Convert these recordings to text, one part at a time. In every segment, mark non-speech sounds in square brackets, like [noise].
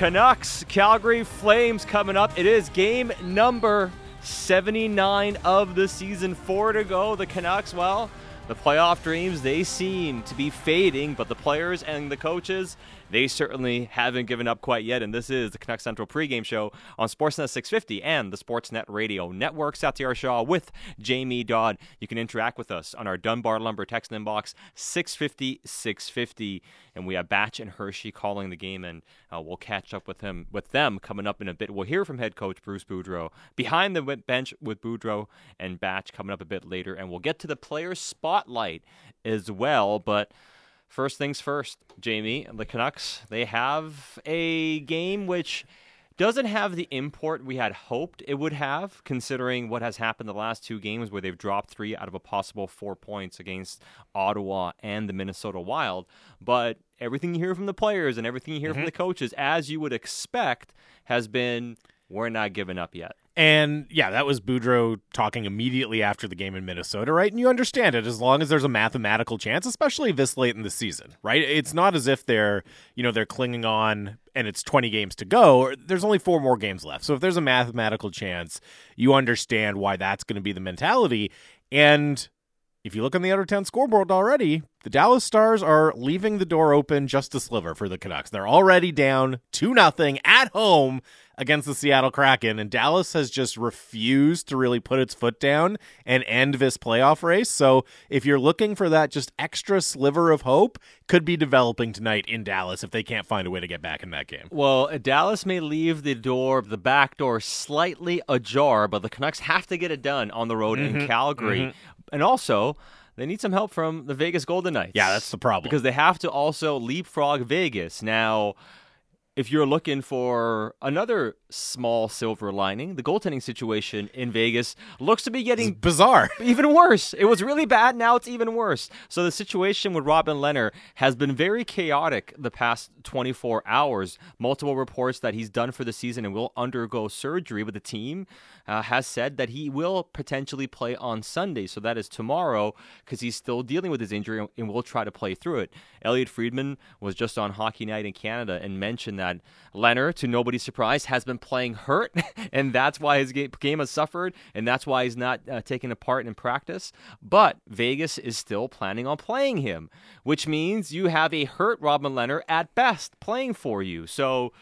Canucks, Calgary Flames coming up. It is game number 79 of the season. Four to go. The Canucks, well, the playoff dreams, they seem to be fading, but the players and the coaches, they certainly haven't given up quite yet. And this is the Canuck Central pregame show on Sportsnet 650 and the Sportsnet Radio Network. Satiar Shah with Jamie Dodd. You can interact with us on our Dunbar Lumber text inbox 650 650. And we have Batch and Hershey calling the game, and uh, we'll catch up with him with them coming up in a bit. We'll hear from head coach Bruce Boudreau behind the bench with Boudreau and Batch coming up a bit later, and we'll get to the player spotlight as well. But First things first, Jamie, the Canucks, they have a game which doesn't have the import we had hoped it would have, considering what has happened the last two games where they've dropped three out of a possible four points against Ottawa and the Minnesota Wild. But everything you hear from the players and everything you hear mm-hmm. from the coaches, as you would expect, has been we're not giving up yet. And yeah, that was Boudreau talking immediately after the game in Minnesota, right? And you understand it as long as there's a mathematical chance, especially this late in the season, right? It's not as if they're, you know, they're clinging on and it's 20 games to go. There's only four more games left. So if there's a mathematical chance, you understand why that's going to be the mentality. And if you look on the outer 10 scoreboard already, the Dallas Stars are leaving the door open just a sliver for the Canucks. They're already down 2 nothing at home against the Seattle Kraken, and Dallas has just refused to really put its foot down and end this playoff race. So if you're looking for that just extra sliver of hope, could be developing tonight in Dallas if they can't find a way to get back in that game. Well, Dallas may leave the door, the back door, slightly ajar, but the Canucks have to get it done on the road mm-hmm. in Calgary. Mm-hmm. And also, they need some help from the Vegas Golden Knights. Yeah, that's the problem. Because they have to also leapfrog Vegas. Now, if you're looking for another small silver lining, the goaltending situation in Vegas looks to be getting it's bizarre, [laughs] even worse. It was really bad. Now it's even worse. So the situation with Robin Lehner has been very chaotic the past 24 hours. Multiple reports that he's done for the season and will undergo surgery, but the team uh, has said that he will potentially play on Sunday. So that is tomorrow because he's still dealing with his injury and will try to play through it. Elliot Friedman was just on Hockey Night in Canada and mentioned that Lehner, to nobody's surprise, has been playing hurt, [laughs] and that's why his game has suffered, and that's why he's not uh, taking a part in practice. But Vegas is still planning on playing him, which means you have a hurt Robin Lehner at best playing for you. So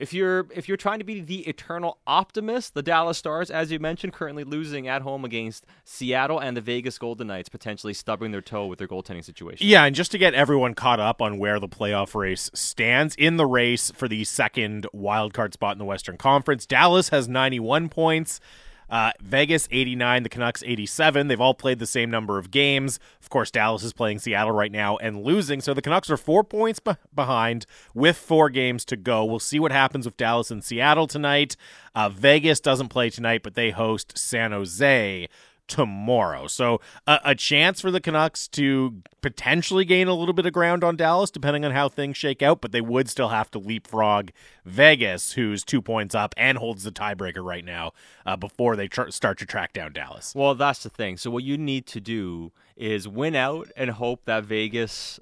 if you're if you're trying to be the eternal optimist, the Dallas Stars, as you mentioned, currently losing at home against Seattle and the Vegas Golden Knights, potentially stubbing their toe with their goaltending situation. Yeah, and just to get everyone caught up on where the playoff race stands in the race for the second wild card spot in the Western Conference, Dallas has 91 points. Uh, Vegas 89, the Canucks 87. They've all played the same number of games. Of course, Dallas is playing Seattle right now and losing. So the Canucks are four points be- behind with four games to go. We'll see what happens with Dallas and Seattle tonight. Uh, Vegas doesn't play tonight, but they host San Jose tomorrow. So a, a, chance for the Canucks to potentially gain a little bit of ground on Dallas, depending on how things shake out, but they would still have to leapfrog Vegas, who's two points up and holds the tiebreaker right now, uh, before they tr- start to track down Dallas. Well, that's the thing. So what you need to do is win out and hope that Vegas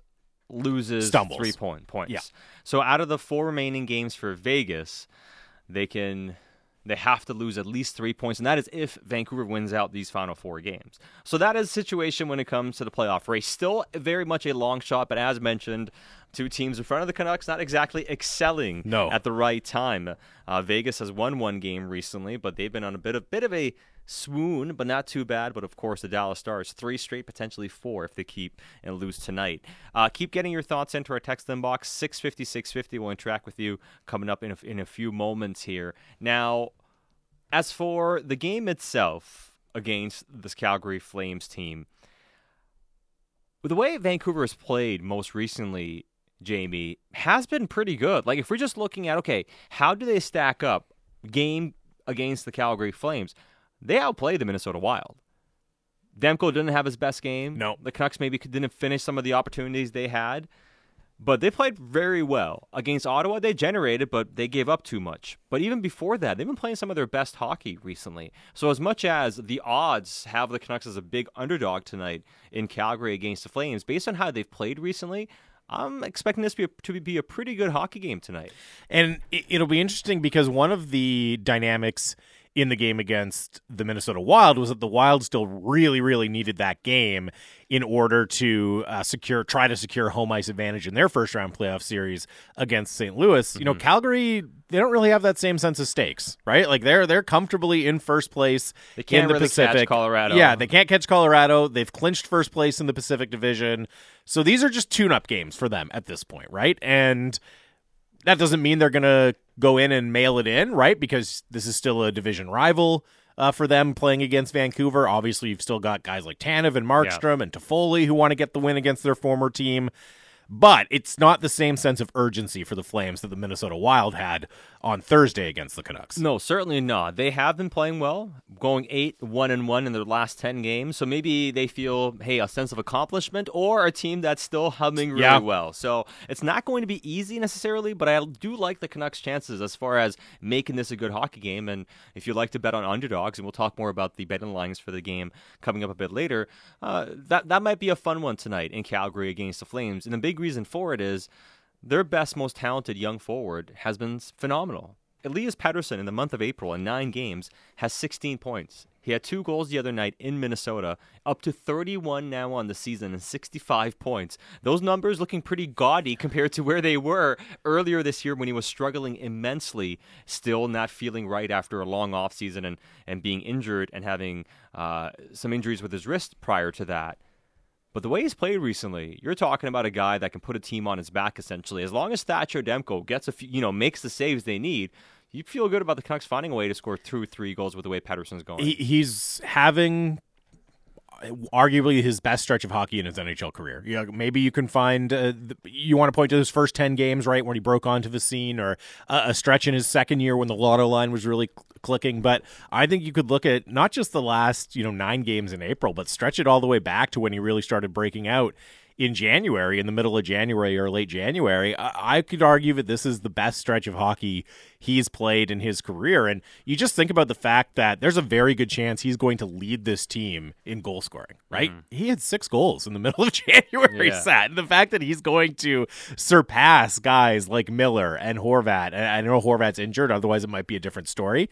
loses Stumbles. three point points. Yeah. So out of the four remaining games for Vegas, they can they have to lose at least three points, and that is if Vancouver wins out these final four games. So that is the situation when it comes to the playoff race. Still very much a long shot, but as mentioned, two teams in front of the Canucks not exactly excelling no. at the right time. Uh, Vegas has won one game recently, but they've been on a bit of bit of a swoon, but not too bad. But of course, the Dallas Stars, three straight, potentially four if they keep and lose tonight. Uh, keep getting your thoughts into our text inbox, 650, 650. We'll interact with you coming up in a, in a few moments here. Now, as for the game itself against this Calgary Flames team, the way Vancouver has played most recently, Jamie, has been pretty good. Like, if we're just looking at, okay, how do they stack up game against the Calgary Flames? They outplayed the Minnesota Wild. Demko didn't have his best game. No. The Canucks maybe didn't finish some of the opportunities they had. But they played very well. Against Ottawa, they generated, but they gave up too much. But even before that, they've been playing some of their best hockey recently. So, as much as the odds have the Canucks as a big underdog tonight in Calgary against the Flames, based on how they've played recently, I'm expecting this to be a, to be a pretty good hockey game tonight. And it'll be interesting because one of the dynamics in the game against the Minnesota Wild was that the Wild still really, really needed that game in order to uh, secure, try to secure home ice advantage in their first round playoff series against St. Louis. Mm-hmm. You know, mm-hmm. Calgary, they don't really have that same sense of stakes, right? Like they're they're comfortably in first place they can't in the really Pacific. Colorado, yeah, they can't catch Colorado. They've clinched first place in the Pacific Division, so these are just tune-up games for them at this point, right? And that doesn't mean they're going to go in and mail it in, right? Because this is still a division rival uh, for them playing against Vancouver. Obviously, you've still got guys like Tanev and Markstrom yeah. and Toffoli who want to get the win against their former team but it's not the same sense of urgency for the Flames that the Minnesota Wild had on Thursday against the Canucks. No, certainly not. They have been playing well, going 8 1 and 1 in their last 10 games. So maybe they feel, hey, a sense of accomplishment or a team that's still humming really yeah. well. So it's not going to be easy necessarily, but I do like the Canucks' chances as far as making this a good hockey game. And if you like to bet on underdogs, and we'll talk more about the betting lines for the game coming up a bit later, uh, that, that might be a fun one tonight in Calgary against the Flames. And the big reason for it is their best, most talented young forward has been phenomenal. Elias Pettersson in the month of April in nine games has 16 points. He had two goals the other night in Minnesota, up to 31 now on the season and 65 points. Those numbers looking pretty gaudy compared to where they were earlier this year when he was struggling immensely, still not feeling right after a long offseason and, and being injured and having uh, some injuries with his wrist prior to that. But the way he's played recently, you're talking about a guy that can put a team on his back essentially. As long as Thatcher Demko gets a few, you know, makes the saves they need, you feel good about the Canucks finding a way to score two, three goals with the way Pettersson's going. He, he's having arguably his best stretch of hockey in his NHL career. You know, maybe you can find uh, you want to point to his first ten games, right, when he broke onto the scene, or a, stretch in his second year when the lotto line was really cl- clicking. But I think you could look at not just the last you know nine games in April, but stretch it all the way back to when he really started breaking out in January, in the middle of January or late January, I, I could argue that this is the best stretch of hockey he's played in his career. And you just think about the fact that there's a very good chance he's going to lead this team in goal scoring, right? Mm. He had six goals in the [laughs] middle of January, yeah. Sat. And the fact that he's going to surpass guys like Miller and Horvat, and I know Horvat's injured, otherwise it might be a different story.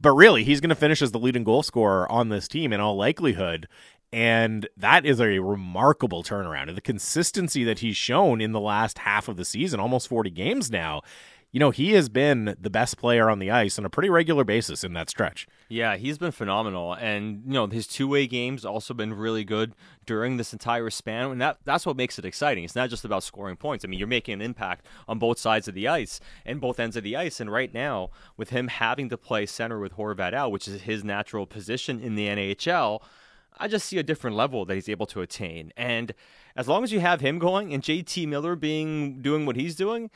But really, he's going to finish as the leading goal scorer on this team in all likelihood. And that is a remarkable turnaround. And the consistency that he's shown in the last half of the season, almost 40 games now, you know, he has been the best player on the ice on a pretty regular basis in that stretch. Yeah, he's been phenomenal. And, you know, his two way games also been really good during this entire span. And that, that's what makes it exciting. It's not just about scoring points. I mean, you're making an impact on both sides of the ice and both ends of the ice. And right now, with him having to play center with Horvat out, which is his natural position in the NHL, I just see a different level that he's able to attain. And as long as you have him going and JT Miller being doing what he's doing,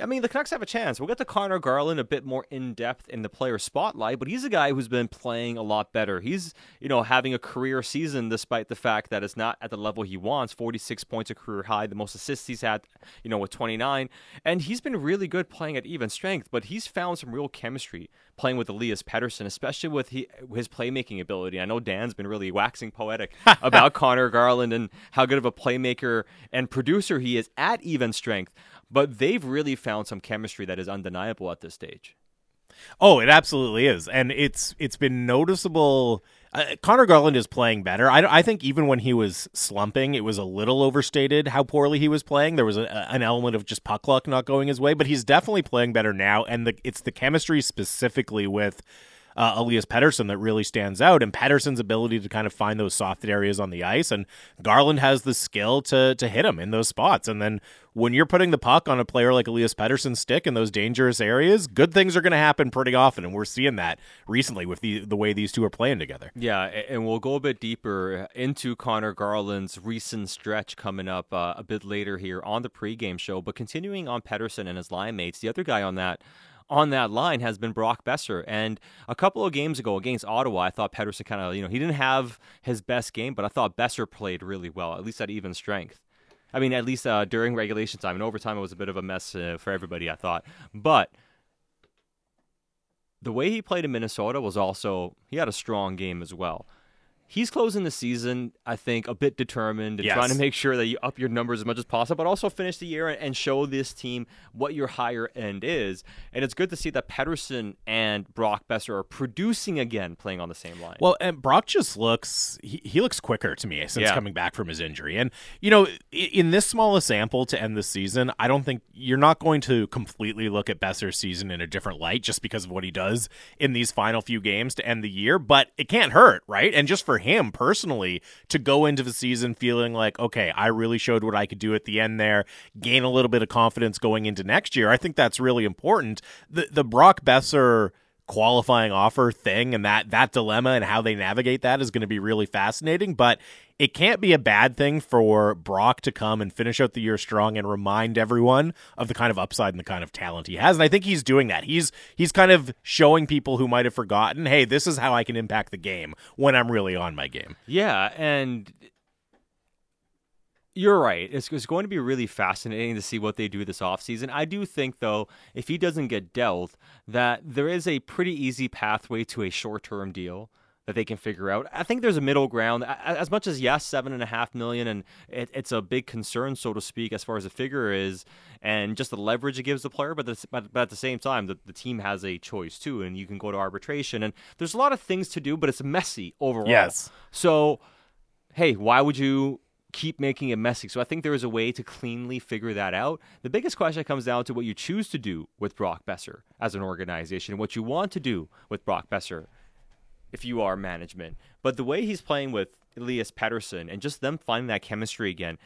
I mean, the Canucks have a chance. We'll get to Conor Garland a bit more in depth in the player spotlight, but he's a guy who's been playing a lot better. He's, you know, having a career season despite the fact that it's not at the level he wants. 46 points a career high, the most assists he's had, you know, with 29. And he's been really good playing at even strength, but he's found some real chemistry playing with Elias Pettersson, especially with he, his playmaking ability. I know Dan's been really waxing poetic [laughs] about Conor Garland and how good of a playmaker and producer he is at even strength but they've really found some chemistry that is undeniable at this stage. Oh, it absolutely is, and it's it's been noticeable. Uh, Conor Garland is playing better. I, I think even when he was slumping, it was a little overstated how poorly he was playing. There was a, an element of just puck luck not going his way, but he's definitely playing better now. And the, it's the chemistry specifically with uh, Elias Pettersson that really stands out, and Pettersson's ability to kind of find those soft areas on the ice, and Garland has the skill to to hit him in those spots. And then when you're putting the puck on a player like Elias Pettersson's stick in those dangerous areas, good things are going to happen pretty often, and we're seeing that recently with the the way these two are playing together. Yeah, and we'll go a bit deeper into Conor Garland's recent stretch coming up uh, a bit later here on the pregame show. But continuing on Pettersson and his line mates, the other guy on that on that line has been Brock Boeser. And a couple of games ago against Ottawa, I thought Pettersson kind of, you know, he didn't have his best game, but I thought Boeser played really well, at least at even strength. I mean, at least uh, during regulation time and overtime, it was a bit of a mess uh, for everybody, I thought. But the way he played in Minnesota was also, he had a strong game as well. He's closing the season, I think, a bit determined and Yes. trying to make sure that you up your numbers as much as possible, but also finish the year and show this team what your higher end is. And it's good to see that Pettersson and Brock Boeser are producing again, playing on the same line. Well, and Brock just looks he, he looks quicker to me since Yeah. coming back from his injury. And you know, in this small a sample to end the season, I don't think you're not going to completely look at Boeser's season in a different light just because of what he does in these final few games to end the year, but it can't hurt, right? And just for him personally to go into the season feeling like, okay, I really showed what I could do at the end there, gain a little bit of confidence going into next year. I think that's really important. The the Brock Boeser qualifying offer thing and that that dilemma and how they navigate that is going to be really fascinating but it can't be a bad thing for Brock to come and finish out the year strong and remind everyone of the kind of upside and the kind of talent he has and I think he's doing that. He's he's kind of showing people who might have forgotten hey this is how I can impact the game when I'm really on my game. Yeah, and you're right. It's, it's going to be really fascinating to see what they do this offseason. I do think, though, if he doesn't get dealt, that there is a pretty easy pathway to a short term deal that they can figure out. I think there's a middle ground. As much as yes, seven and a half million, and it, it's a big concern, so to speak, as far as the figure is, and just the leverage it gives the player. But, the, but, but at the same time, the, the team has a choice too, and you can go to arbitration. And there's a lot of things to do, but it's messy overall. Yes. So, hey, why would you keep making it messy? So I think there is a way to cleanly figure that out. The biggest question comes down to what you choose to do with Brock Boeser as an organization, what you want to do with Brock Boeser if you are management. But the way he's playing with Elias Pettersson and just them finding that chemistry again.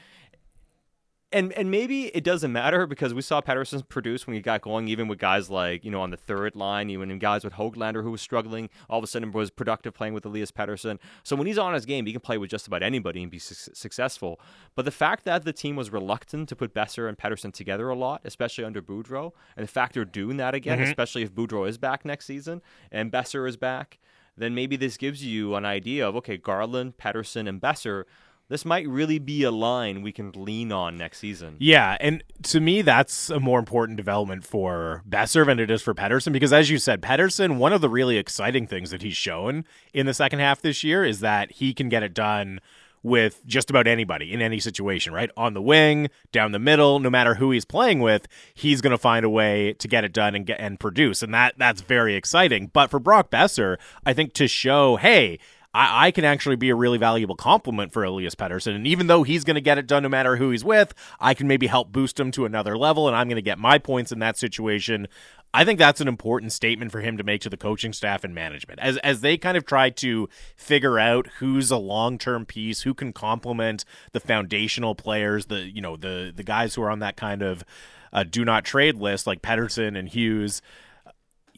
And and maybe it doesn't matter because we saw Pettersson produce when he got going, even with guys like, you know, on the third line, even in guys with Hoglander who was struggling, all of a sudden was productive playing with Elias Pettersson. So when he's on his game, he can play with just about anybody and be su- successful. But the fact that the team was reluctant to put Boeser and Pettersson together a lot, especially under Boudreau, and the fact they're doing that again, mm-hmm. especially if Boudreau is back next season and Boeser is back, then maybe this gives you an idea of okay, Garland, Pettersson, and Boeser. This might really be a line we can lean on next season. Yeah, and to me, that's a more important development for Boeser than it is for Pettersson because, as you said, Pettersson, one of the really exciting things that he's shown in the second half this year is that he can get it done with just about anybody in any situation, right? On the wing, down the middle, no matter who he's playing with, he's going to find a way to get it done and get and produce, and that that's very exciting. But for Brock Boeser, I think to show, hey, I, I can actually be a really valuable compliment for Elias Pettersson. And even though he's going to get it done no matter who he's with, I can maybe help boost him to another level and I'm going to get my points in that situation. I think that's an important statement for him to make to the coaching staff and management as as they kind of try to figure out who's a long term piece, who can complement the foundational players, the you know the the guys who are on that kind of uh, do not trade list like Pettersson and Hughes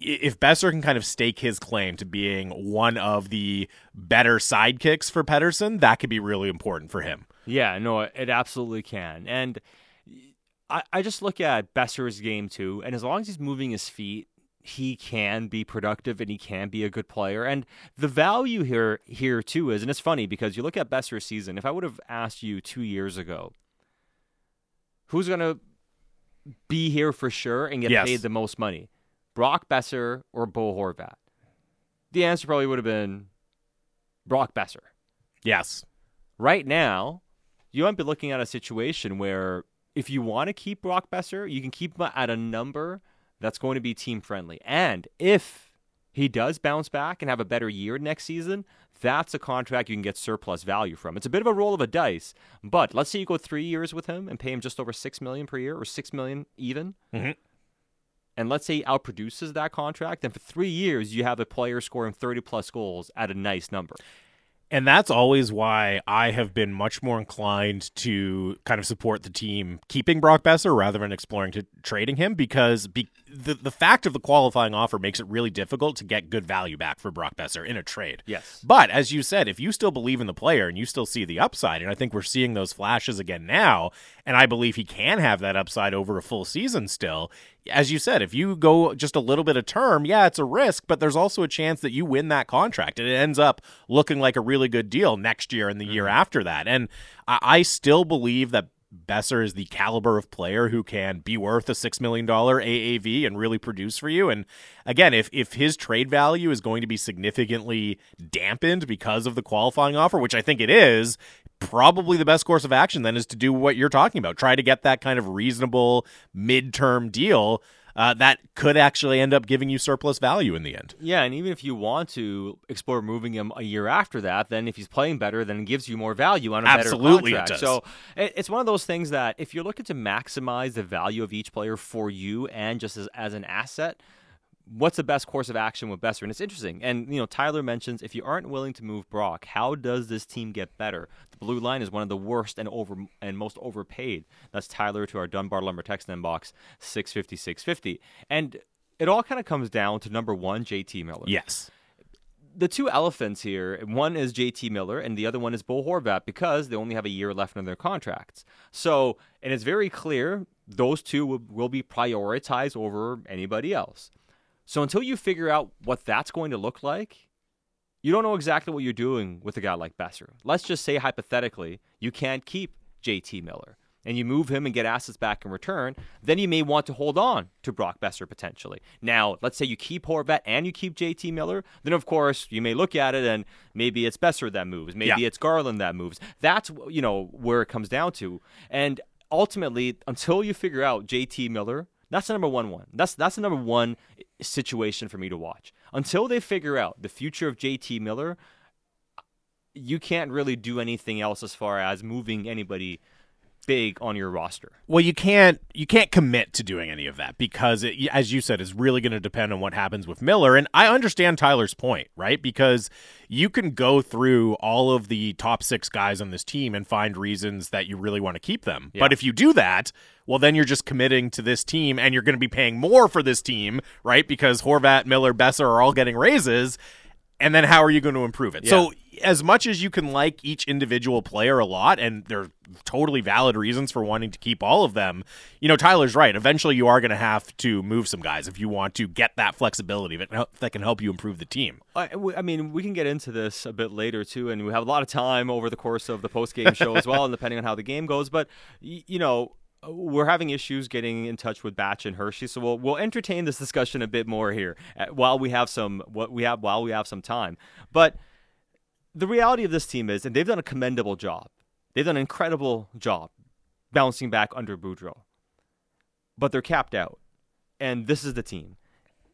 if Boeser can kind of stake his claim to being one of the better sidekicks for Pettersson, that could be really important for him. Yeah, no, it absolutely can. And I, I just look at Boeser's game too, and as long as he's moving his feet, he can be productive and he can be a good player. And the value here here too is, and it's funny because you look at Boeser's season. If I would have asked you two years ago, who's gonna be here for sure and get Yes. paid the most money, Brock Boeser or Bo Horvat? The answer probably would have been Brock Boeser Yes. right now, you might be looking at a situation where if you want to keep Brock Boeser, you can keep him at a number that's going to be team friendly. And if he does bounce back and have a better year next season, that's a contract you can get surplus value from. It's a bit of a roll of a dice, but let's say you go three years with him and pay him just over six million per year or six million even. Mhm. And let's say he outproduces that contract, then for three years you have a player scoring thirty plus goals at a nice number. And that's always why I have been much more inclined to kind of support the team keeping Brock Boeser rather than exploring to trading him because be, the the fact of the qualifying offer makes it really difficult to get good value back for Brock Boeser in a trade. Yes. But as you said, if you still believe in the player and you still see the upside, and I think we're seeing those flashes again now, and I believe he can have that upside over a full season still. As you said, if you go just a little bit of term, yeah, it's a risk, but there's also a chance that you win that contract and it ends up looking like a really good deal next year and the year mm-hmm. after that. And I, I still believe that Boeser is the caliber of player who can be worth a $6 million AAV and really produce for you. And again, if, if his trade value is going to be significantly dampened because of the qualifying offer, which I think it is, probably the best course of action then is to do what you're talking about. Try to get that kind of reasonable midterm deal uh, that could actually end up giving you surplus value in the end. Yeah, and even if you want to explore moving him a year after that, then if he's playing better, then it gives you more value on a Absolutely better contract. So it's one of those things that if you're looking to maximize the value of each player for you and just as, as an asset – what's the best course of action with Boeser? And it's interesting. And you know, Tyler mentions if you aren't willing to move Brock, how does this team get better? The blue line is one of the worst and over and most overpaid. That's Tyler to our Dunbar Lumber text inbox six fifty six fifty. And it all kind of comes down to number one, JT Miller. Yes. The two elephants here, one is JT Miller and the other one is Bo Horvat because they only have a year left in their contracts. So, and it's very clear those two will, will be prioritized over anybody else. So until you figure out what that's going to look like, you don't know exactly what you're doing with a guy like Boeser. Let's just say hypothetically, you can't keep JT Miller and you move him and get assets back in return, then you may want to hold on to Brock Boeser potentially. Now, let's say you keep Horvat and you keep JT Miller, then of course you may look at it and maybe it's Boeser that moves, maybe yeah. it's Garland that moves. That's you know where it comes down to. And ultimately, until you figure out JT Miller that's the number one one. That's that's the number one situation for me to watch. Until they figure out the future of JT Miller, you can't really do anything else as far as moving anybody big on your roster. Well, you can't you can't commit to doing any of that because it, as you said is really going to depend on what happens with Miller and I understand Tyler's point, right? Because you can go through all of the top 6 guys on this team and find reasons that you really want to keep them. Yeah. But if you do that, well then you're just committing to this team and you're going to be paying more for this team, right? Because Horvat, Miller, Boeser are all getting raises and then how are you going to improve it? Yeah. So as much as you can like each individual player a lot, and there are totally valid reasons for wanting to keep all of them, you know, Tyler's right. Eventually, you are going to have to move some guys if you want to get that flexibility that, can help you improve the team. I, I mean, we can get into this a bit later, too, and we have a lot of time over the course of the post game show as well, and depending on how the game goes. But, you know, we're having issues getting in touch with Batch and Hershey, so we'll we'll entertain this discussion a bit more here uh, while we have some what we have while we have some time. But the reality of this team is, and they've done a commendable job. They've done an incredible job bouncing back under Boudreau, but they're capped out, and this is the team.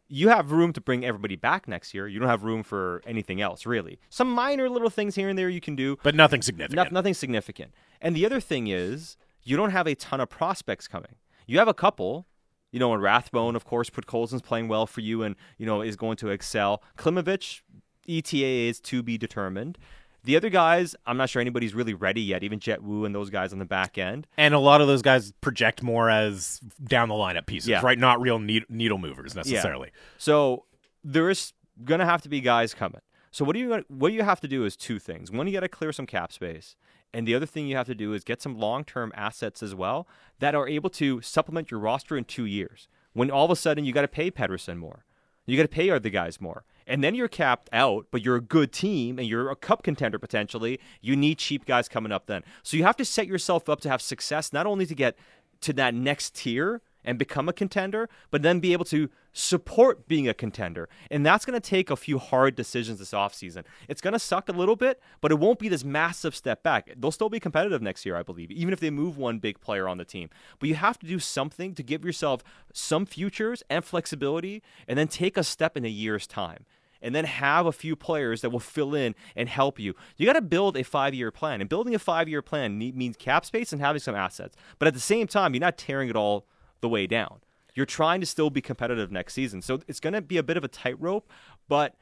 You have room to bring everybody back next year. You don't have room for anything else, really. Some minor little things here and there you can do, but nothing significant. No, nothing significant. And the other thing is, you don't have a ton of prospects coming. You have a couple, you know, and Rathbone, of course, Podkolzin's playing well for you and, you know, is going to excel. Klimovich, ETA is to be determined. The other guys, I'm not sure anybody's really ready yet, even Jett Woo and those guys on the back end. And a lot of those guys project more as down the lineup pieces, yeah. right? Not real needle movers necessarily. Yeah. So there is going to have to be guys coming. So what do you what you have to do is two things. One, you got to clear some cap space, and the other thing you have to do is get some long term assets as well that are able to supplement your roster in two years. When all of a sudden you got to pay Pettersson more, you got to pay other guys more, and then you're capped out, but you're a good team and you're a cup contender potentially. You need cheap guys coming up then. So you have to set yourself up to have success, not only to get to that next tier and become a contender, but then be able to support being a contender. And that's going to take a few hard decisions this offseason. It's going to suck a little bit, but it won't be this massive step back. They'll still be competitive next year, I believe, even if they move one big player on the team. But you have to do something to give yourself some futures and flexibility and then take a step in a year's time and then have a few players that will fill in and help you. You got to build a five year plan. And building a five year plan means cap space and having some assets. But at the same time, you're not tearing it all the way down. You're trying to still be competitive next season. So it's going to be a bit of a tightrope, but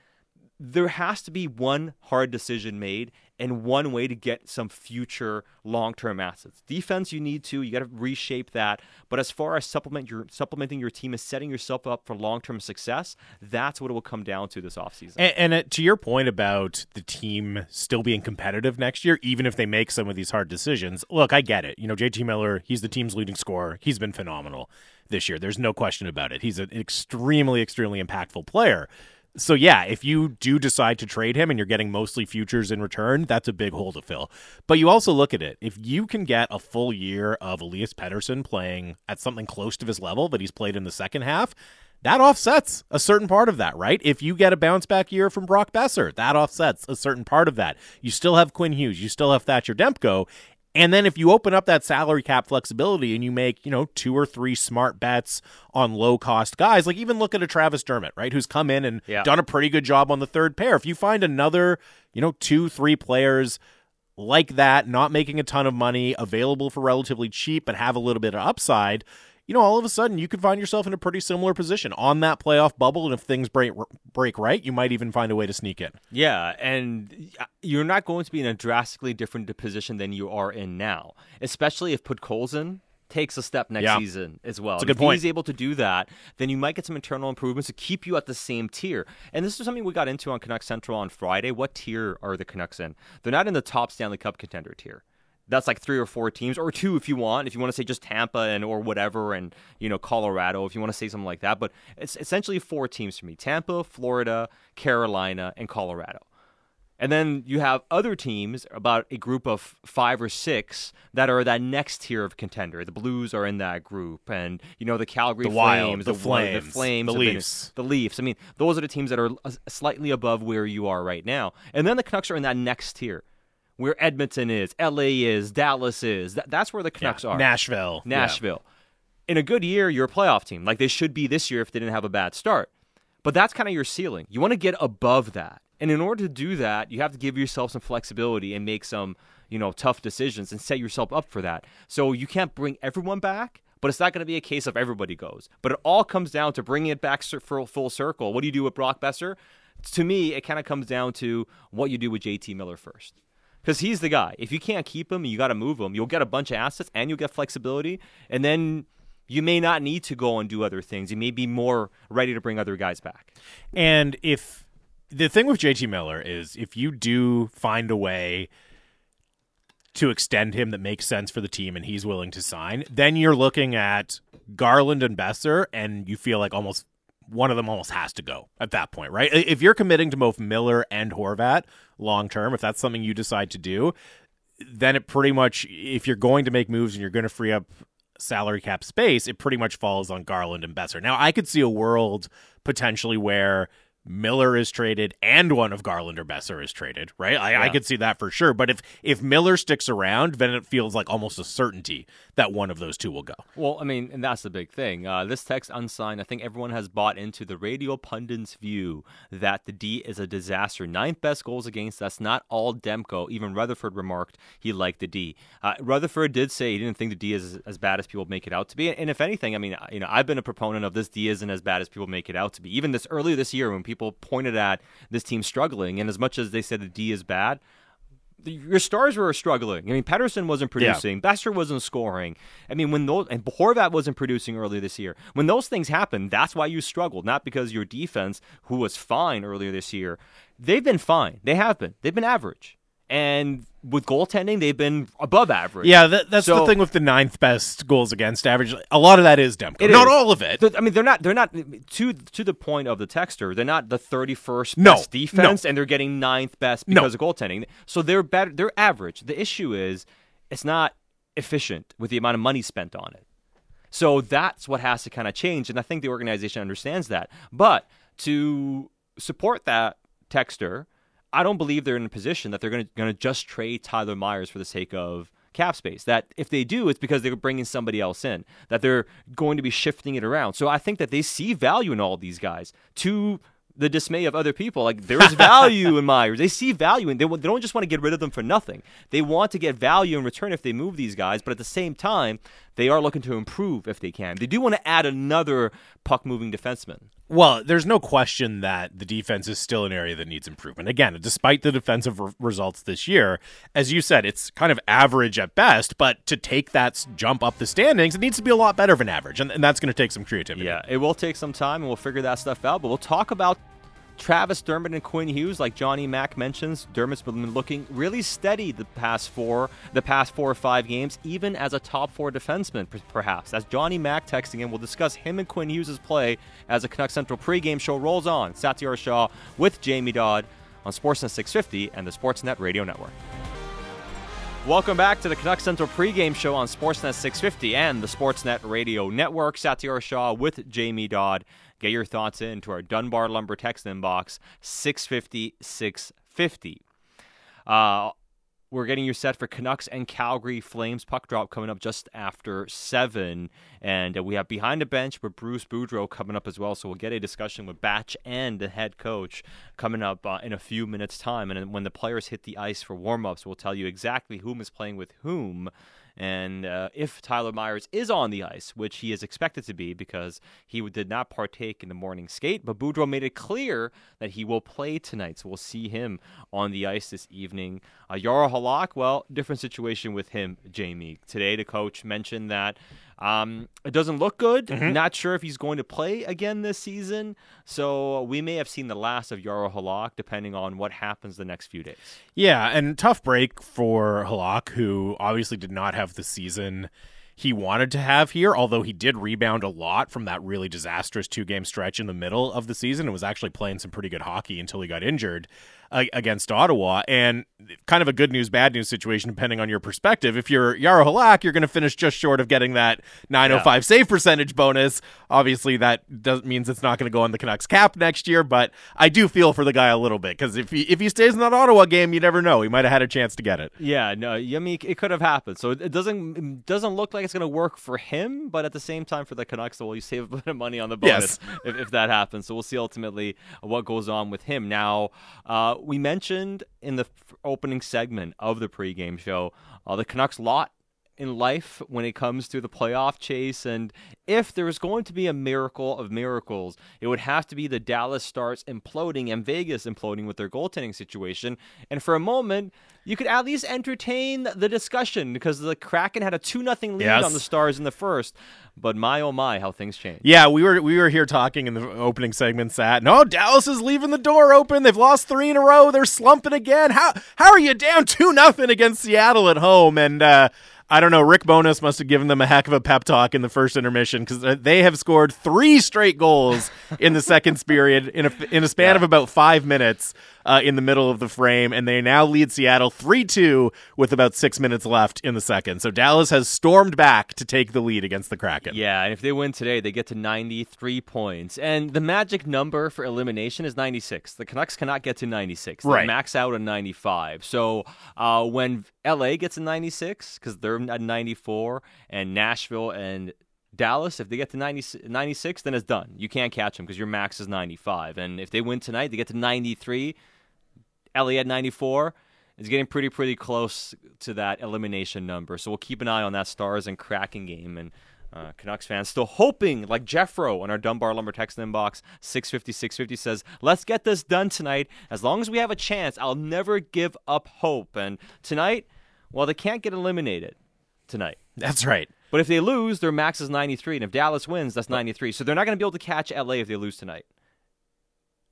there has to be one hard decision made and one way to get some future long-term assets. Defense, you need to. You got to reshape that. But as far as supplement your supplementing your team is setting yourself up for long-term success, that's what it will come down to this offseason. And, and uh, to your point about the team still being competitive next year, even if they make some of these hard decisions. Look, I get it. You know, JT Miller, he's the team's leading scorer. He's been phenomenal this year. There's no question about it. He's an extremely, extremely impactful player. So yeah, if you do decide to trade him and you're getting mostly futures in return, that's a big hole to fill. But you also look at it. If you can get a full year of Elias Pettersson playing at something close to his level that he's played in the second half, that offsets a certain part of that, right? If you get a bounce back year from Brock Boeser, that offsets a certain part of that. You still have Quinn Hughes, you still have Thatcher Demko, and then if you open up that salary cap flexibility and you make, you know, two or three smart bets on low cost guys, like even look at a Travis Dermott, right, who's come in and yeah. done a pretty good job on the third pair. If you find another, you know, two, three players like that, not making a ton of money, available for relatively cheap, but have a little bit of upside, you know, all of a sudden you could find yourself in a pretty similar position on that playoff bubble. And if things break break right, you might even find a way to sneak in. Yeah, and uh, you're not going to be in a drastically different position than you are in now, especially if Podkolzin takes a step next yeah. season as well. That's a good if point. he's able to do that, then you might get some internal improvements to keep you at the same tier. And this is something we got into on Canucks Central on Friday. What tier are the Canucks in? They're not in the top Stanley Cup contender tier that's like three or four teams or two if you want if you want to say just tampa and or whatever and you know colorado if you want to say something like that but it's essentially four teams for me tampa florida carolina and colorado. And then you have other teams about a group of five or six that are that next tier of contender. The blues are in that group and you know the calgary the flames Wild, the, the flames the flames the leafs. been, the leafs. I mean those are the teams that are uh, slightly above where you are right now. And then the canucks are in that next tier where Edmonton is, LA is, Dallas is. That, that's where the Canucks yeah. are. Nashville. Nashville. Yeah. In a good year, you're a playoff team, like they should be this year if they didn't have a bad start. But that's kind of your ceiling. You want to get above that. And in order to do that, you have to give yourself some flexibility and make some, you know, tough decisions and set yourself up for that. So you can't bring everyone back, but it's not going to be a case of everybody goes. But it all comes down to bringing it back for full circle. What do you do with Brock Boeser? To me, it kind of comes down to what you do with JT Miller first because he's the guy. If you can't keep him, you got to move him. You'll get a bunch of assets and you'll get flexibility, and then you may not need to go and do other things. You may be more ready to bring other guys back. And if the thing with JT Miller is, if you do find a way to extend him that makes sense for the team and he's willing to sign, then you're looking at Garland and Boeser, and you feel like almost one of them almost has to go at that point, right? If you're committing to both Miller and Horvat long term, if that's something you decide to do, then it pretty much, if you're going to make moves and you're going to free up salary cap space, it pretty much falls on Garland and Boeser. Now, I could see a world potentially where Miller is traded and one of Garland or Boeser is traded, right? I, yeah. I, could see that for sure. But if if Miller sticks around, then it feels like almost a certainty that one of those two will go. Well, I mean, and that's the big thing. Uh, this text unsigned, I think everyone has bought into the radio pundits' view that the D is a disaster. Ninth best goals against. That's not all Demko. Even Rutherford remarked he liked the D. Uh, Rutherford did say he didn't think the D is as bad as people make it out to be. And if anything, I mean, you know, I've been a proponent of this D isn't as bad as people make it out to be. Even this earlier this year when people pointed at this team struggling, and as much as they said the D is bad, your stars were struggling. I mean, Pettersson wasn't producing, yeah. Boeser wasn't scoring. I mean, when those and Horvat wasn't producing earlier this year. When those things happen, that's why you struggled, not because your defense, who was fine earlier this year, they've been fine. They have been. They've been average and with goaltending, they've been above average. Yeah, that, that's so, the thing with the ninth best goals against average. A lot of that is Demko. Not is. all of it. I mean, they're not. They're not to to the point of the texter. They're not the thirty first no, best defense, no. and they're getting ninth best because no. of goaltending. So they're better. They're average. The issue is it's not efficient with the amount of money spent on it. So that's what has to kind of change, and I think the organization understands that. But to support that texter I don't believe they're in a position that they're going to just trade Tyler Myers for the sake of cap space. That if they do, it's because they're bringing somebody else in. That they're going to be shifting it around. So I think that they see value in all these guys to the dismay of other people. Like there's [laughs] value in Myers. They see value, and they, they don't just want to get rid of them for nothing. They want to get value in return if they move these guys. But at the same time, they are looking to improve if they can. They do want to add another puck moving defenseman. Well, there's no question that the defense is still an area that needs improvement. Again, despite the defensive re- results this year, as you said, it's kind of average at best, but to take that jump up the standings, it needs to be a lot better of an average, and, and that's going to take some creativity. Yeah, it will take some time, and we'll figure that stuff out, but we'll talk about Travis Dermott and Quinn Hughes, like Johnny Mack mentions, Dermott's been looking really steady the past four, the past four or five games, even as a top four defenseman, perhaps. As Johnny Mack texting in, we'll discuss him and Quinn Hughes' play as the Canuck Central pregame show rolls on. Satiar Shah with Jamie Dodd on Sportsnet 650 and the Sportsnet Radio Network. Welcome back to the Canuck Central pregame show on Sportsnet 650 and the Sportsnet Radio Network. Satiar Shah with Jamie Dodd. Get your thoughts in to our Dunbar Lumber text inbox 650 650. Uh, we're getting you set for Canucks and Calgary Flames puck drop coming up just after seven, and uh, we have behind the bench with Bruce Boudreau coming up as well. So we'll get a discussion with Batch and the head coach coming up uh, in a few minutes' time. And when the players hit the ice for warm-ups, we'll tell you exactly whom is playing with whom and uh, if Tyler Myers is on the ice, which he is expected to be because he did not partake in the morning skate, but Boudreau made it clear that he will play tonight. So we'll see him on the ice this evening. Uh, Jaro Halak, well, different situation with him, Jamie. Today, the coach mentioned that um, it doesn't look good. Mm-hmm. Not sure if he's going to play again this season. So we may have seen the last of Jaro Halak depending on what happens the next few days. Yeah, and tough break for Halak, who obviously did not have the season he wanted to have here, although he did rebound a lot from that really disastrous two game stretch in the middle of the season and was actually playing some pretty good hockey until he got injured uh, against Ottawa. And kind of a good news, bad news situation, depending on your perspective. If you're Jaro Halak, you're going to finish just short of getting that 905 yeah. save percentage bonus. Obviously, that does, means it's not going to go on the Canucks cap next year, but I do feel for the guy a little bit because if he, if he stays in that Ottawa game, you never know. He might have had a chance to get it. Yeah, no, I mean, it could have happened. So it doesn't it doesn't look like it's going to work for him, but at the same time, for the Canucks, well, you save a bit of money on the bonus yes. if, if, that happens. So we'll see ultimately what goes on with him. Now, uh, we mentioned in the f- opening segment of the pregame show uh, the Canucks lot in life when it comes to the playoff chase. And if there was going to be a miracle of miracles, it would have to be the Dallas Stars imploding and Vegas imploding with their goaltending situation. And for a moment, you could at least entertain the discussion because the Kraken had a 2 0 lead yes. on the Stars in the first. But my oh my, how things change. Yeah, we were we were here talking in the opening segments that no, Dallas is leaving the door open. They've lost three in a row. They're slumping again. How how are you down two nothing against Seattle at home? And uh, I don't know. Rick Bowness must have given them a heck of a pep talk in the first intermission because they have scored three straight goals [laughs] in the second period in a in a span yeah. of about five minutes uh, in the middle of the frame, and they now lead Seattle 3 2 with about six minutes left in the second. So Dallas has stormed back to take the lead against the Kraken. Yeah, and if they win today, they get to 93 points. And the magic number for elimination is 96. The Canucks cannot get to 96. They right. max out at 95. So uh, when LA gets a 96, because they're 94, and Nashville and Dallas, if they get to 90, 96, then it's done. You can't catch them because your max is 95. And if they win tonight, they get to 93. Elliott 94 is getting pretty, pretty close to that elimination number. So we'll keep an eye on that Stars and Kraken game. And uh, Canucks fans still hoping, like Jeffro on our Dunbar Lumber text inbox, 650 650 says, let's get this done tonight. As long as we have a chance, I'll never give up hope. And tonight, well, they can't get eliminated tonight. That's right. But if they lose, their max is 93. And if Dallas wins, that's 93. So they're not going to be able to catch LA if they lose tonight.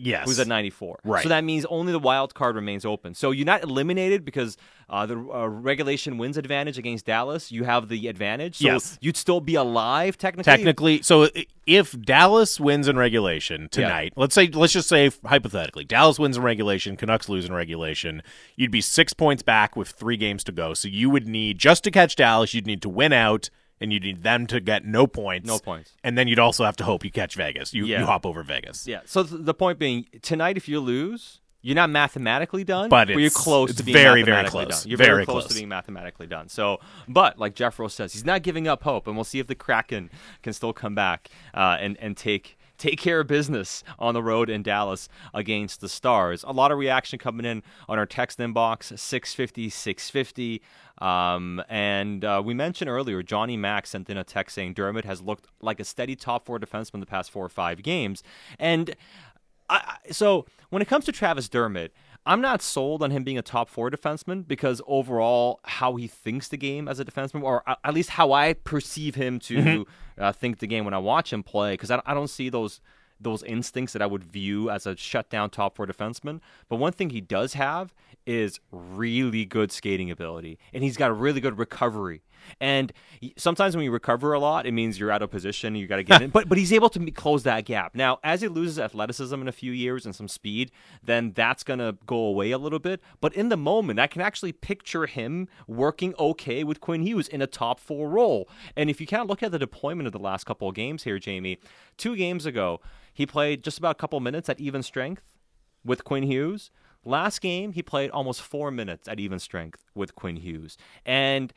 Yes. Who's at 94. Right. So that means only the wild card remains open. So you're not eliminated because uh, the uh, regulation wins advantage against Dallas. You have the advantage. So yes. you'd still be alive technically. Technically. So if Dallas wins in regulation tonight, yeah. let's say, let's just say hypothetically, Dallas wins in regulation, Canucks lose in regulation, you'd be six points back with three games to go. So you would need, just to catch Dallas, you'd need to win out and you need them to get no points. No points. And then you'd also have to hope you catch Vegas. You, yeah. you hop over Vegas. Yeah. So th- the point being, tonight, if you lose, you're not mathematically done, but, but you're close to being very, mathematically very close. done. You're very, very close. close to being mathematically done. So, but like Jeff Rose says, he's not giving up hope, and we'll see if the Kraken can still come back uh, and and take take care of business on the road in Dallas against the Stars. A lot of reaction coming in on our text inbox 650 650. Um, and uh, we mentioned earlier, Johnny Mack sent in a text saying Dermott has looked like a steady top four defenseman the past four or five games. And I, so when it comes to Travis Dermott, I'm not sold on him being a top four defenseman because overall, how he thinks the game as a defenseman, or at least how I perceive him to mm-hmm. uh, think the game when I watch him play, because I, I, don't see those those instincts that I would view as a shutdown top four defenseman. But one thing he does have is really good skating ability, and he's got a really good recovery. And sometimes when you recover a lot, it means you're out of position. You got to get [laughs] in. But but he's able to close that gap. Now, as he loses athleticism in a few years and some speed, then that's gonna go away a little bit. But in the moment, I can actually picture him working okay with Quinn Hughes in a top four role. And if you kind of look at the deployment of the last couple of games here, Jamie, two games ago he played just about a couple minutes at even strength with Quinn Hughes. Last game, he played almost four minutes at even strength with Quinn Hughes. And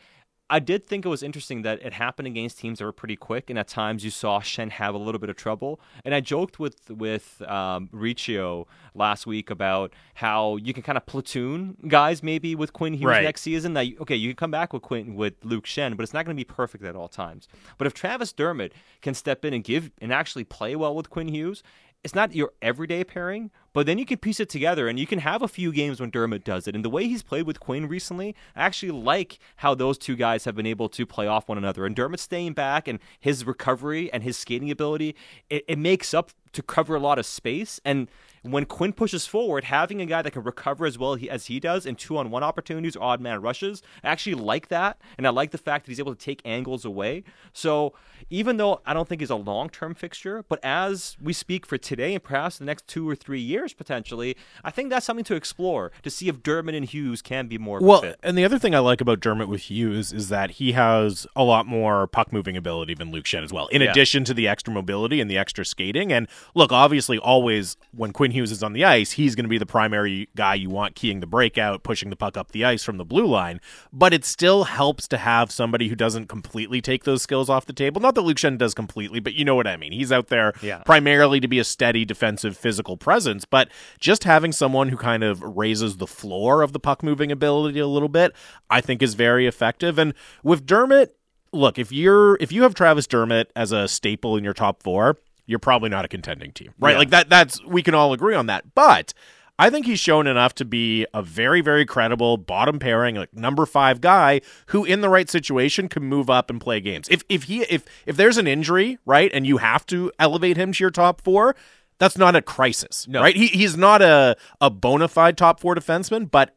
I did think it was interesting that it happened against teams that were pretty quick, and at times you saw Schenn have a little bit of trouble. And I joked with with um, Riccio last week about how you can kind of platoon guys maybe with Quinn Hughes right. next season. That okay, you can come back with Quinn with Luke Schenn, but it's not going to be perfect at all times. But if Travis Dermott can step in and give and actually play well with Quinn Hughes, it's not your everyday pairing, but then you can piece it together and you can have a few games when Dermott does it. And the way he's played with Quinn recently, I actually like how those two guys have been able to play off one another. And Dermott staying back and his recovery and his skating ability, it, it makes up to cover a lot of space. And when Quinn pushes forward, having a guy that can recover as well as he does in two on one opportunities or odd man rushes, I actually like that. And I like the fact that he's able to take angles away. So even though I don't think he's a long term fixture, but as we speak for today and perhaps the next two or three years potentially, I think that's something to explore to see if Dermott and Hughes can be more well. Fit. And the other thing I like about Dermott with Hughes is that he has a lot more puck moving ability than Luke Schenn as well, in yeah. addition to the extra mobility and the extra skating. And look, obviously, always when Quinn Hughes is on the ice, he's going to be the primary guy you want keying the breakout, pushing the puck up the ice from the blue line. But it still helps to have somebody who doesn't completely take those skills off the table. Not that Luke Schenn does completely, but you know what I mean. He's out there yeah. primarily to be a steady defensive physical presence, but just having someone who kind of raises the floor of the puck moving ability a little bit, I think is very effective. And with Dermott, look, if you're if you have Travis Dermott as a staple in your top four, you're probably not a contending team, right? Yeah. Like that. That's we can all agree on that. But I think he's shown enough to be a very, very credible bottom pairing, like number five guy who, in the right situation, can move up and play games. If if he if if there's an injury, right, and you have to elevate him to your top four, that's not a crisis, no. right? He he's not a a bona fide top four defenseman, but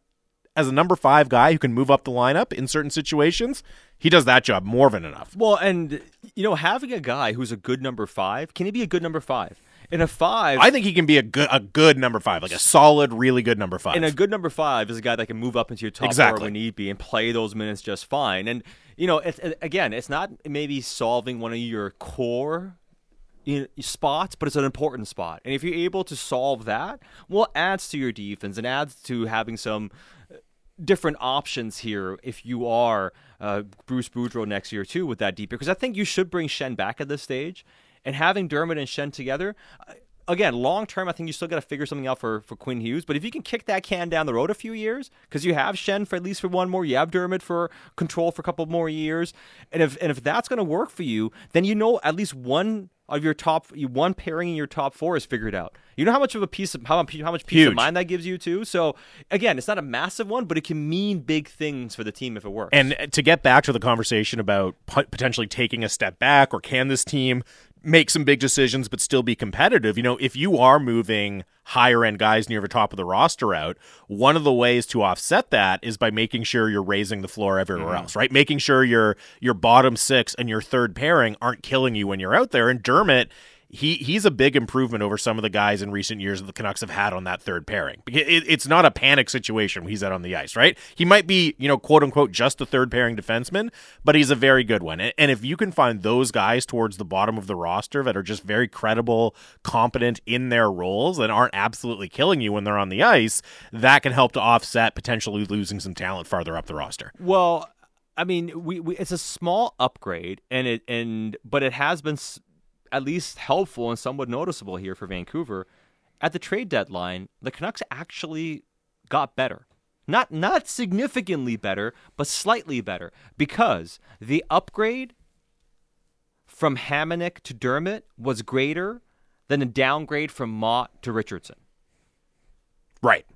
as a number five guy who can move up the lineup in certain situations, he does that job more than enough. Well, and you know, having a guy who's a good number five, can he be a good number five? In a five, I think he can be a good a good number five, like a solid, really good number five. And a good number five is a guy that can move up into your top exactly. four when need be and play those minutes just fine. And you know, it's, again, it's not maybe solving one of your core spots, but it's an important spot. And if you're able to solve that, well, it adds to your defense and adds to having some different options here if you are uh, Bruce Boudreau next year too with that deep because I think you should bring Schenn back at this stage and having Dermott and Schenn together. Again, long term, I think you still got to figure something out for, for Quinn Hughes. But if you can kick that can down the road a few years, because you have Schenn for at least for one more, you have Dermott for control for a couple more years, and if and if that's going to work for you, then you know at least one of your top one pairing in your top four is figured out. You know how much of a piece of how much how much peace Huge. of mind that gives you too. So again, it's not a massive one, but it can mean big things for the team if it works. And to get back to the conversation about potentially taking a step back, or can this team make some big decisions but still be competitive. You know, if you are moving higher end guys near the top of the roster out, one of the ways to offset that is by making sure you're raising the floor everywhere mm-hmm. else, right? Making sure your your bottom six and your third pairing aren't killing you when you're out there. And Dermott he he's a big improvement over some of the guys in recent years that the Canucks have had on that third pairing. It, it's not a panic situation when he's out on the ice, right? He might be, you know, quote unquote, just a third pairing defenseman, but he's a very good one. And if you can find those guys towards the bottom of the roster that are just very credible, competent in their roles and aren't absolutely killing you when they're on the ice, that can help to offset potentially losing some talent farther up the roster. Well, I mean, we, we it's a small upgrade, and it and but it has been at least helpful and somewhat noticeable here for Vancouver. At the trade deadline, the Canucks actually got better. Not not significantly better, but slightly better because the upgrade from Hamonic to Dermott was greater than a downgrade from Motte to Richardson. Right.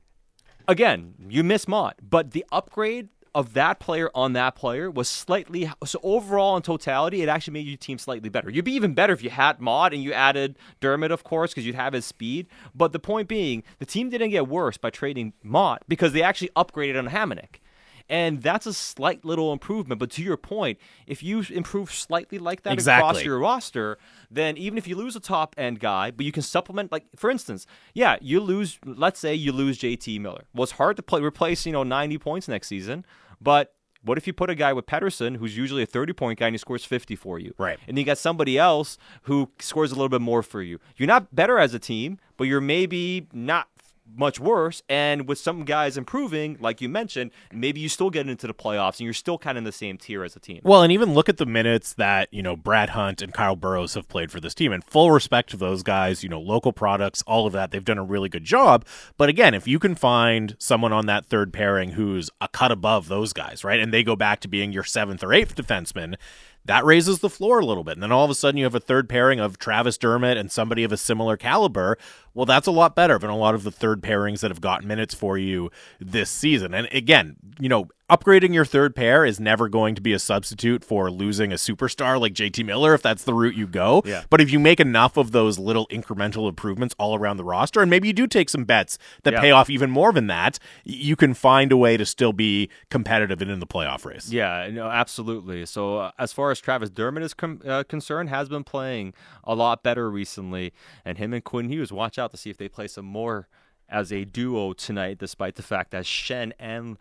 Again, you miss Motte, but the upgrade of that player on that player was slightly so overall in totality it actually made your team slightly better. You'd be even better if you had Motte and you added dermott of course because you'd have his speed. But the point being the team didn't get worse by trading Motte because they actually upgraded on Hamonic and that's a slight little improvement. But to your point, if you improve slightly like that exactly. across your roster, then even if you lose a top end guy, but you can supplement, like for instance, yeah, you lose. Let's say you lose JT Miller. Well, it's hard to play replace you know 90 points next season, but what if you put a guy with Pettersson, who's usually a 30 point guy, and he scores 50 for you? Right. And you got somebody else who scores a little bit more for you. You're not better as a team, but you're maybe not much worse. And with some guys improving, like you mentioned, maybe you still get into the playoffs and you're still kind of in the same tier as a team. Well, and even look at the minutes that, you know, Brad Hunt and Kyle Burroughs have played for this team. And full respect to those guys, you know, local products, all of that. They've done a really good job. But again, if you can find someone on that third pairing who's a cut above those guys, right? And they go back to being your seventh or eighth defenseman, that raises the floor a little bit. And then all of a sudden you have a third pairing of Travis Dermott and somebody of a similar caliber. Well, that's a lot better than a lot of the third pairings that have got minutes for you this season. And again, you know, upgrading your third pair is never going to be a substitute for losing a superstar like JT Miller if that's the route you go. Yeah. But if you make enough of those little incremental improvements all around the roster, and maybe you do take some bets that Yeah. pay off even more than that, you can find a way to still be competitive and in the playoff race. Yeah, no, absolutely. So uh, as far as Travis Dermott is com- uh, concerned, has been playing a lot better recently, and him and Quinn Hughes watch out to see if they play some more as a duo tonight. Despite the fact that Schenn and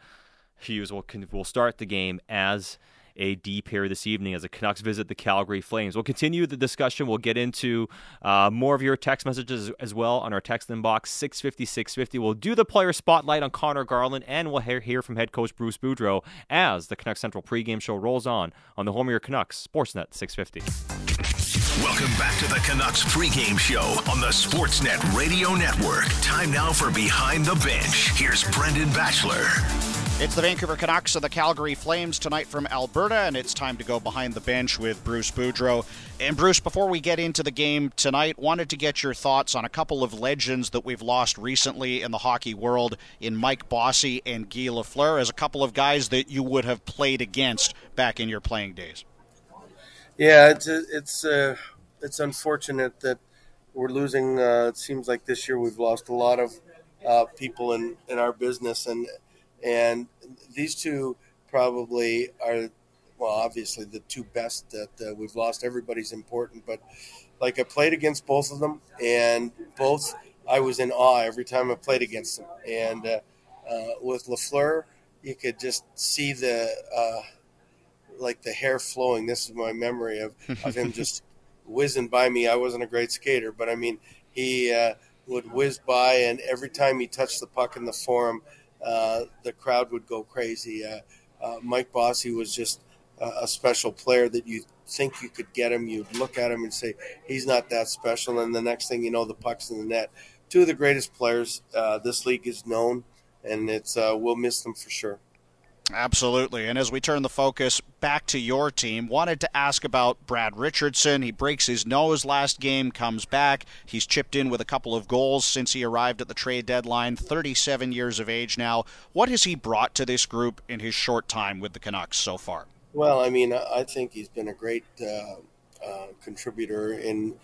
Hughes will will start the game as a D pair this evening as the Canucks visit the Calgary Flames. We'll continue the discussion. We'll get into uh, more of your text messages as well on our text inbox 650 650. We'll do the player spotlight on Conor Garland, and we'll hear, hear from head coach Bruce Boudreau as the Canucks Central pregame show rolls on on the home of your Canucks, Sportsnet 650. Welcome back to the Canucks pregame show on the Sportsnet Radio Network. Time now for Behind the Bench. Here's Brendan Batchelor. It's the Vancouver Canucks and the Calgary Flames tonight from Alberta, and it's time to go behind the bench with Bruce Boudreau. And Bruce, before we get into the game tonight, wanted to get your thoughts on a couple of legends that we've lost recently in the hockey world in Mike Bossy and Guy Lafleur as a couple of guys that you would have played against back in your playing days. Yeah, it's it's uh, it's unfortunate that we're losing. Uh, it seems like this year we've lost a lot of uh, people in, in our business, and and these two probably are well, obviously the two best that uh, we've lost. Everybody's important, but like I played against both of them, and both I was in awe every time I played against them. And uh, uh, with Lafleur, you could just see the like the hair flowing. This is my memory of, of him [laughs] just whizzing by me. I wasn't a great skater, but I mean, he uh, would whiz by, and every time he touched the puck in the forum, uh, the crowd would go crazy. Uh, uh, Mike Bossy was just a, a special player that you think you could get him. You'd look at him and say, he's not that special. And the next thing you know, the puck's in the net. Two of the greatest players uh, this league is known, and it's uh, we'll miss them for sure. Absolutely. And as we turn the focus back to your team, wanted to ask about Brad Richardson. He breaks his nose last game, comes back. He's chipped in with a couple of goals since he arrived at the trade deadline, 37 years of age now. What has he brought to this group in his short time with the Canucks so far? Well, I mean, I think he's been a great uh, uh, contributor in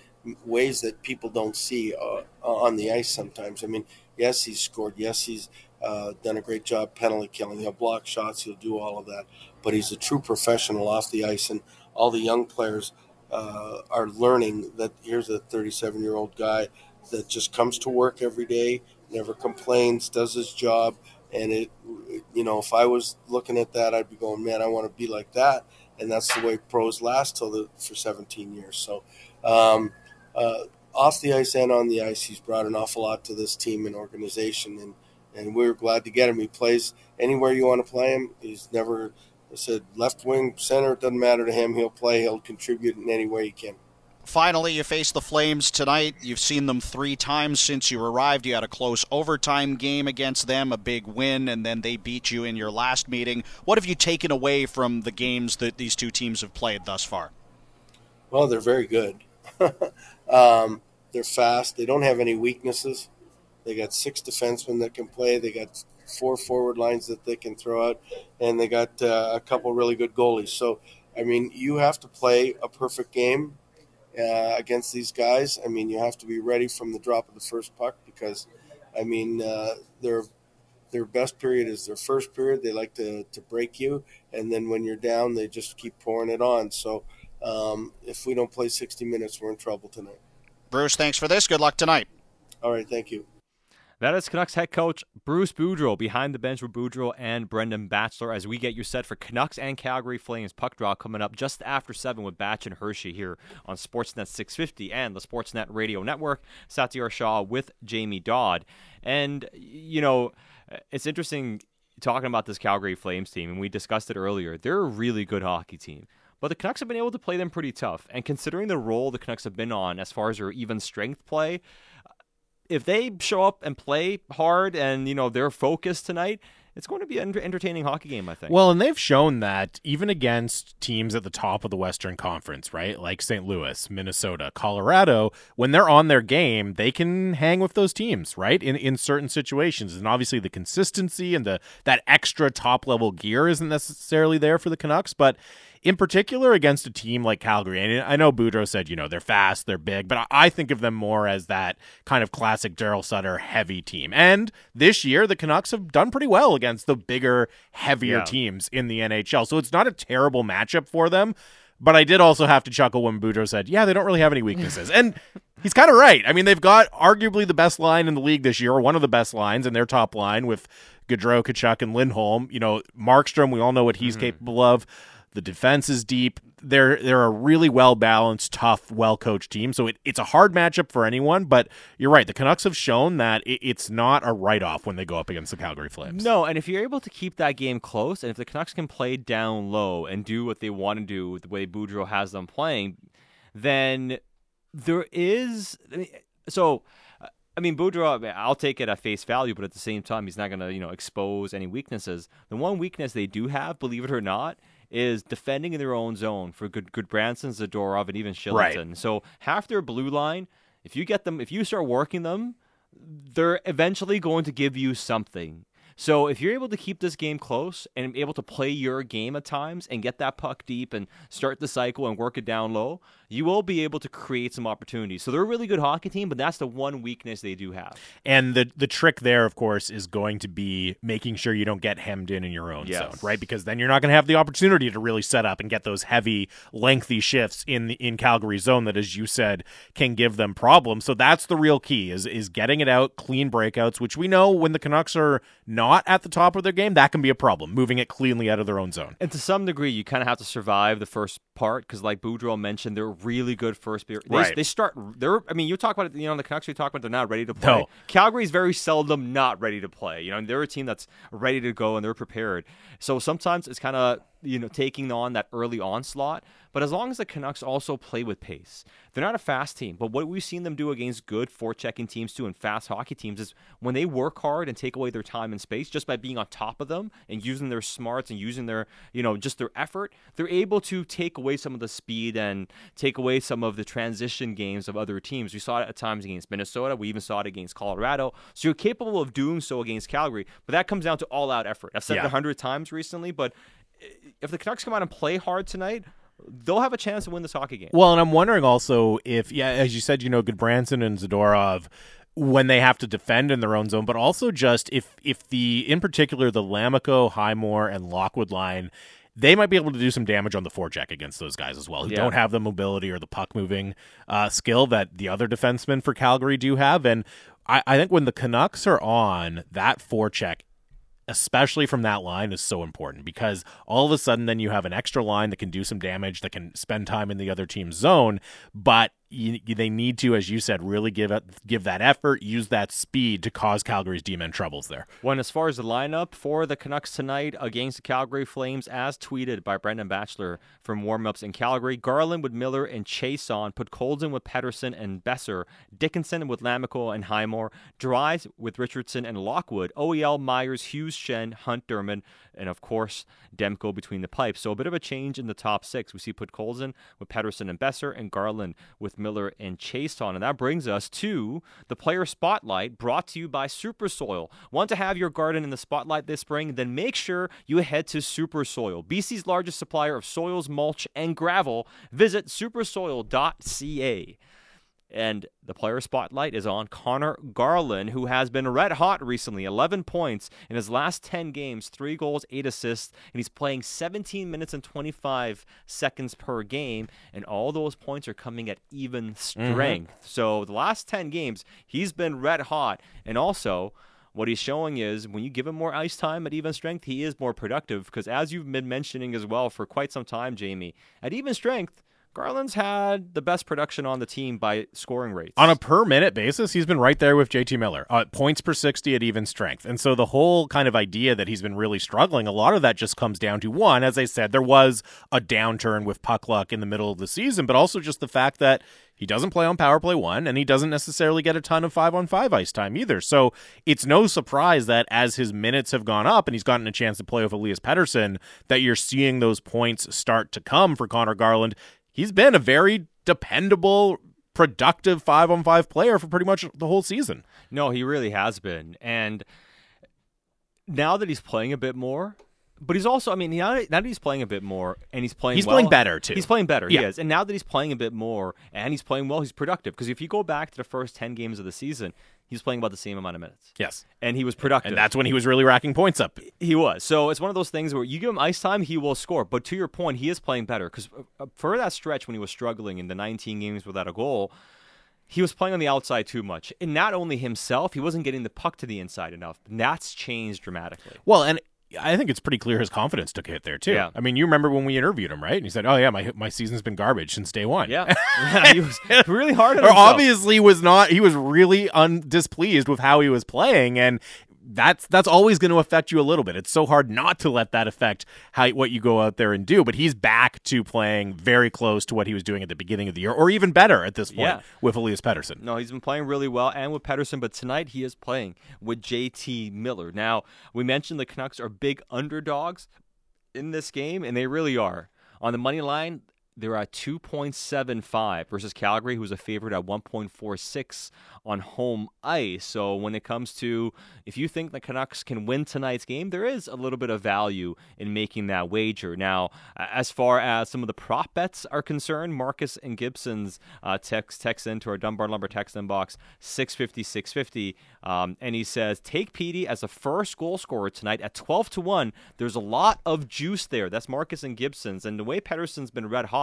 ways that people don't see uh, on the ice sometimes. I mean, yes, he's scored. Yes, he's uh, done a great job penalty killing. He'll block shots. He'll do all of that. But he's a true professional off the ice, and all the young players uh, are learning that here's a 37 year old guy that just comes to work every day, never complains, does his job. And it, you know, if I was looking at that, I'd be going, man, I want to be like that. And that's the way pros last till the, for 17 years. So, um, uh, off the ice and on the ice, he's brought an awful lot to this team and organization. And and we are glad to get him. He plays anywhere you want to play him. He's never I said left wing, center. It doesn't matter to him. He'll play. He'll contribute in any way he can. Finally, you face the Flames tonight. You've seen them three times since you arrived. You had a close overtime game against them, a big win, and then they beat you in your last meeting. What have you taken away from the games that these two teams have played thus far? Well, they're very good. [laughs] um, they're fast. They don't have any weaknesses. They got six defensemen that can play. They got four forward lines that they can throw out, and they got uh, a couple really good goalies. So, I mean, you have to play a perfect game uh, against these guys. I mean, you have to be ready from the drop of the first puck because, I mean, uh, their their best period is their first period. They like to, to break you, and then when you're down, they just keep pouring it on. So, um, if we don't play 60 minutes, we're in trouble tonight. Bruce, thanks for this. Good luck tonight. All right, thank you. That is Canucks head coach Bruce Boudreau behind the bench with Boudreau and Brendan Batchelor as we get you set for Canucks and Calgary Flames puck draw coming up just after 7 with Batch and Hershey here on Sportsnet 650 and the Sportsnet Radio Network. Satiar Shah with Jamie Dodd. And, you know, it's interesting talking about this Calgary Flames team, and we discussed it earlier. They're a really good hockey team. But the Canucks have been able to play them pretty tough. And considering the role the Canucks have been on as far as their even strength play, if they show up and play hard and you know they're focused tonight, it's going to be an entertaining hockey game, I think. Well, and they've shown that even against teams at the top of the Western Conference, right? Like St. Louis, Minnesota, Colorado, when they're on their game, they can hang with those teams, right? In in certain situations. And obviously the consistency and the that extra top level gear isn't necessarily there for the Canucks, but in particular against a team like Calgary. And I know Boudreau said, you know, they're fast, they're big, but I think of them more as that kind of classic Daryl Sutter heavy team. And this year, the Canucks have done pretty well against the bigger, heavier yeah. teams in the NHL. So it's not a terrible matchup for them. But I did also have to chuckle when Boudreau said, yeah, they don't really have any weaknesses. and he's kind of right. I mean, they've got arguably the best line in the league this year, or one of the best lines in their top line with Gaudreau, Tkachuk, and Lindholm. You know, Markstrom, we all know what he's mm-hmm. capable of. The defense is deep. They're they're a really well balanced, tough, well coached team. So it, it's a hard matchup for anyone. But you're right. The Canucks have shown that it, it's not a write off when they go up against the Calgary Flames. No, and if you're able to keep that game close, and if the Canucks can play down low and do what they want to do the way Boudreau has them playing, then there is so. I mean, Boudreau, I'll take it at face value, but at the same time, he's not going to, you know, expose any weaknesses. The one weakness they do have, believe it or not, is defending in their own zone for good Gudbranson, Zadorov, and even Kylington. Right. So half their blue line, if you get them, if you start working them, they're eventually going to give you something. So if you're able to keep this game close and able to play your game at times and get that puck deep and start the cycle and work it down low, you will be able to create some opportunities. So they're a really good hockey team, but that's the one weakness they do have. And the the trick there, of course, is going to be making sure you don't get hemmed in in your own yes. zone, right? Because then you're not going to have the opportunity to really set up and get those heavy, lengthy shifts in the in Calgary zone that, as you said, can give them problems. So that's the real key is is getting it out, clean breakouts, which we know when the Canucks are not at the top of their game, that can be a problem. Moving it cleanly out of their own zone, and to some degree, you kind of have to survive the first part because, like Boudreau mentioned, they're really good first period. They, right. they start. They're. I mean, you talk about it. You know, the Canucks. We talk about they're not ready to play. No. Calgary's very seldom not ready to play. You know, they're a team that's ready to go and they're prepared. So sometimes it's kind of you know taking on that early onslaught. But as long as the Canucks also play with pace, they're not a fast team. But what we've seen them do against good forechecking teams too and fast hockey teams is when they work hard and take away their time and space just by being on top of them and using their smarts and using their you know just their effort, they're able to take away some of the speed and take away some of the transition games of other teams. We saw it at times against Minnesota. We even saw it against Colorado. So you're capable of doing so against Calgary, but that comes down to all out effort. I've said yeah. it a hundred times recently, but if the Canucks come out and play hard tonight, they'll have a chance to win this hockey game. Well, and I'm wondering also if, yeah, as you said, you know, Gudbranson and Zadorov when they have to defend in their own zone, but also just if if the in particular the Lammikko, Highmore, and Lockwood line. They might be able to do some damage on the forecheck against those guys as well, who yeah. don't have the mobility or the puck moving uh, skill that the other defensemen for Calgary do have. And I, I think when the Canucks are on, that forecheck especially from that line, is so important because all of a sudden then you have an extra line that can do some damage, that can spend time in the other team's zone, but you, they need to, as you said, really give give that effort, use that speed to cause Calgary's D-men troubles there. When as far as the lineup for the Canucks tonight against the Calgary Flames, as tweeted by Brendan Batchelor from warmups in Calgary, Garland with Miller and Chiasson, put Podkolzin with Pettersson and Boeser, Dickinson with Lammikko and Highmore, Dries with Richardson and Lockwood, OEL, Myers, Hughes, Schenn, Hunt, Dermott, and of course Demko between the pipes. So a bit of a change in the top six. We see Podkolzin with Pettersson and Boeser, and Garland with Miller, and Chiasson. And that brings us to the player spotlight brought to you by Super Soil. Want to have your garden in the spotlight this spring? Then make sure you head to Super Soil, BC's largest supplier of soils, mulch, and gravel. Visit supersoil.ca. And the player spotlight is on Conor Garland, who has been red hot recently 11 points in his last 10 games, three goals, eight assists, and he's playing 17 minutes and 25 seconds per game. And all those points are coming at even strength. Mm-hmm. So the last 10 games, he's been red hot. And also, what he's showing is when you give him more ice time at even strength, he is more productive. Because as you've been mentioning as well for quite some time, Jamie, at even strength, Garland's had the best production on the team by scoring rates. On a per minute basis, he's been right there with JT Miller. Uh, points per 60 at even strength. And so the whole kind of idea that he's been really struggling, a lot of that just comes down to one, as I said, there was a downturn with puck luck in the middle of the season, but also just the fact that he doesn't play on power play one, and he doesn't necessarily get a ton of five on five ice time either. So it's no surprise that as his minutes have gone up and he's gotten a chance to play with Elias Pettersson, that you're seeing those points start to come for Conor Garland he's been a very dependable, productive five on five player for pretty much the whole season. No, he really has been. And now that he's playing a bit more, but he's also, I mean, now, now that he's playing a bit more and he's playing He's well, playing better, too. He's playing better, yeah. he is. And now that he's playing a bit more and he's playing well, he's productive. Because if you go back to the first 10 games of the season, he was playing about the same amount of minutes. Yes. And he was productive. And that's when he was really racking points up. He was. So it's one of those things where you give him ice time, he will score. But to your point, he is playing better. Because uh, for that stretch when he was struggling in the 19 games without a goal, he was playing on the outside too much. And not only himself, he wasn't getting the puck to the inside enough. And That's changed dramatically. Well, and I think it's pretty clear his confidence took a hit there too. Yeah. I mean, you remember when we interviewed him, right? And he said, "Oh yeah, my my season's been garbage since day one." Yeah, [laughs] yeah he was really hard. On or himself. obviously was not. He was really un- displeased with how he was playing, and that's that's always going to affect you a little bit. It's so hard not to let that affect how what you go out there and do. But he's back to playing very close to what he was doing at the beginning of the year, or even better at this point Yeah. with Elias Pettersson. No, he's been playing really well and with Pettersson, but tonight he is playing with JT Miller. Now, we mentioned the Canucks are big underdogs in this game, and they really are. On the money line, they're at 2.75 versus Calgary, who's a favorite at 1.46 on home ice. So when it comes to if you think the Canucks can win tonight's game, there is a little bit of value in making that wager. Now, as far as some of the prop bets are concerned, Marcus and Gibson's uh, text text into our Dunbar Lumber text inbox 650 650, um, and he says take Petey as a first goal scorer tonight at 12 to one. There's a lot of juice there. That's Marcus and Gibson's, and the way Pettersson's been red hot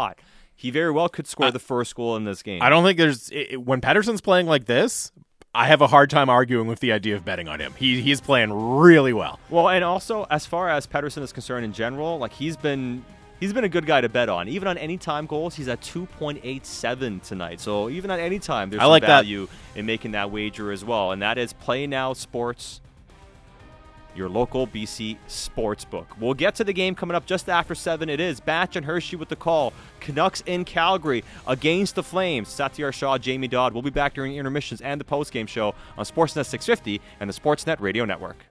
he very well could score the first goal in this game. I don't think there's it, when Pettersson's playing like this. I have a hard time arguing with the idea of betting on him. He he's playing really well. Well, and also as far as Pettersson is concerned in general, like he's been he's been a good guy to bet on. Even on any time goals, he's at 2.87 tonight. So even on any time, there's I like some that. value in making that wager as well. And that is Play Now Sports, your local BC sports book. We'll get to the game coming up just after 7. It is Batch and Hershey with the call. Canucks in Calgary against the Flames. Satiar Shah, Jamie Dodd. We'll be back during intermissions and the postgame show on Sportsnet 650 and the Sportsnet Radio Network.